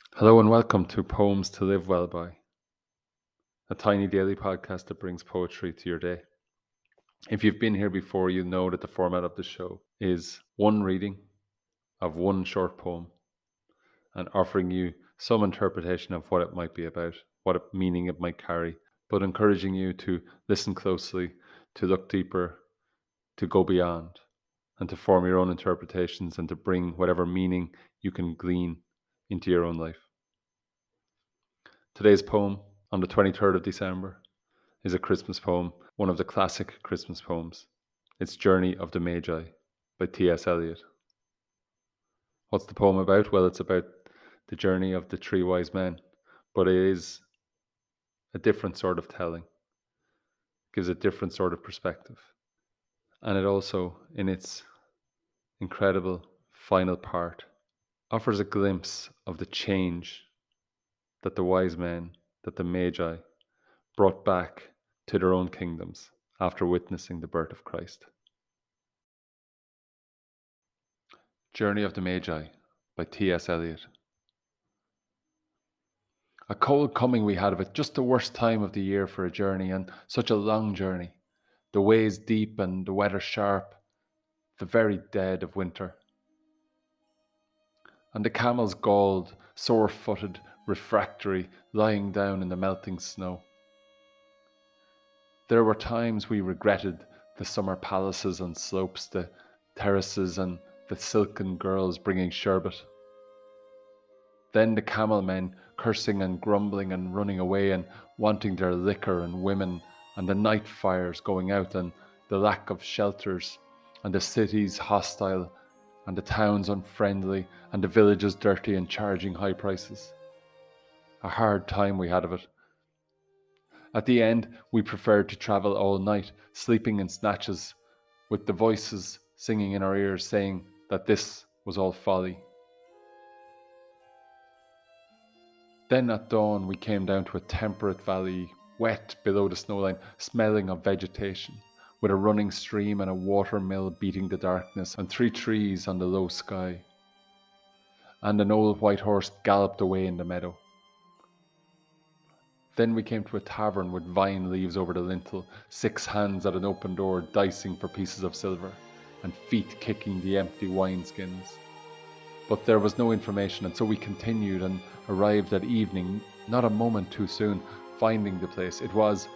Hello and welcome to Poems to Live Well By, a tiny daily podcast that brings poetry to your day. If you've been here before, you know that the format of the show is one reading of one short poem and offering you some interpretation of what it might be about, what meaning it might carry, but encouraging you to listen closely, to look deeper, to go beyond, and to form your own interpretations and to bring whatever meaning you can glean into your own life. Today's poem, on the 23rd of December, is a Christmas poem, one of the classic Christmas poems. It's Journey of the Magi by T.S. Eliot. What's the poem about? Well, it's about the journey of the three wise men, but it is a different sort of telling, it gives a different sort of perspective. And it also, in its incredible final part, offers a glimpse of the change that the wise men, that the Magi, brought back to their own kingdoms after witnessing the birth of Christ. Journey of the Magi by T.S. Eliot. A cold coming we had of it, just the worst time of the year for a journey, and such a long journey. The ways deep and the weather sharp, the very dead of winter. And the camels galled, sore footed, refractory, lying down in the melting snow. There were times we regretted the summer palaces and slopes, the terraces and the silken girls bringing sherbet. Then the camel men cursing and grumbling and running away and wanting their liquor and women, and the night fires going out and the lack of shelters, and the cities hostile, and the towns unfriendly, and the villages dirty and charging high prices. A hard time we had of it. At the end, we preferred to travel all night, sleeping in snatches, with the voices singing in our ears saying that this was all folly. Then at dawn, we came down to a temperate valley, wet below the snowline, smelling of vegetation, with a running stream and a water mill beating the darkness, and three trees on the low sky. And an old white horse galloped away in the meadow. Then we came to a tavern with vine leaves over the lintel, six hands at an open door dicing for pieces of silver, and feet kicking the empty wineskins. But there was no information, and so we continued and arrived at evening, not a moment too soon, finding the place. It was,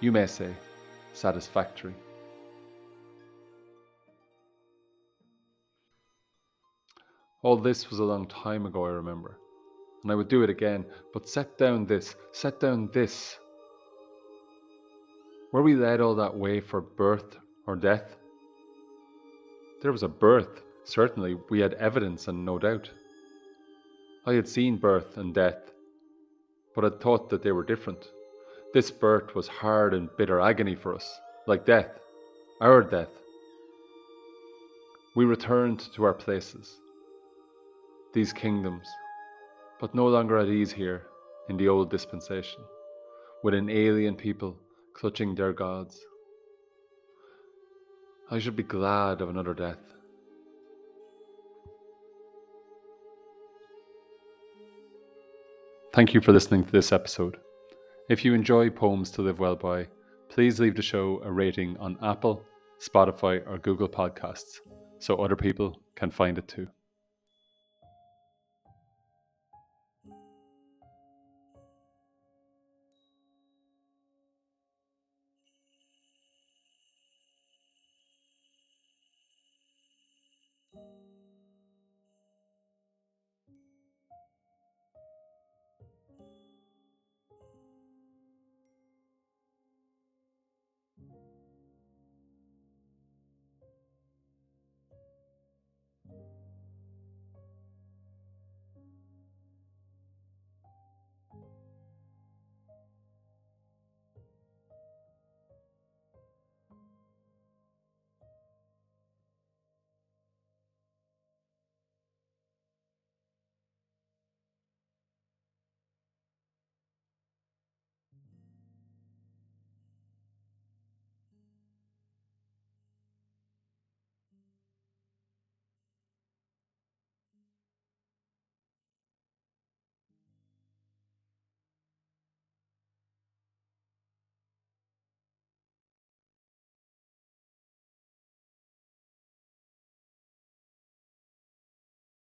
you may say, satisfactory. All this was a long time ago, I remember and I would do it again, but set down this, set down this. Were we led all that way for birth or death? There was a birth, certainly, we had evidence and no doubt. I had seen birth and death, but had thought that they were different. This birth was hard and bitter agony for us, like death, our death. We returned to our places, these kingdoms, but no longer at ease here in the old dispensation, with an alien people clutching their gods. I should be glad of another death. Thank you for listening to this episode. If you enjoy Poems to Live Well By, please leave the show a rating on Apple, Spotify, or Google Podcasts so other people can find it too.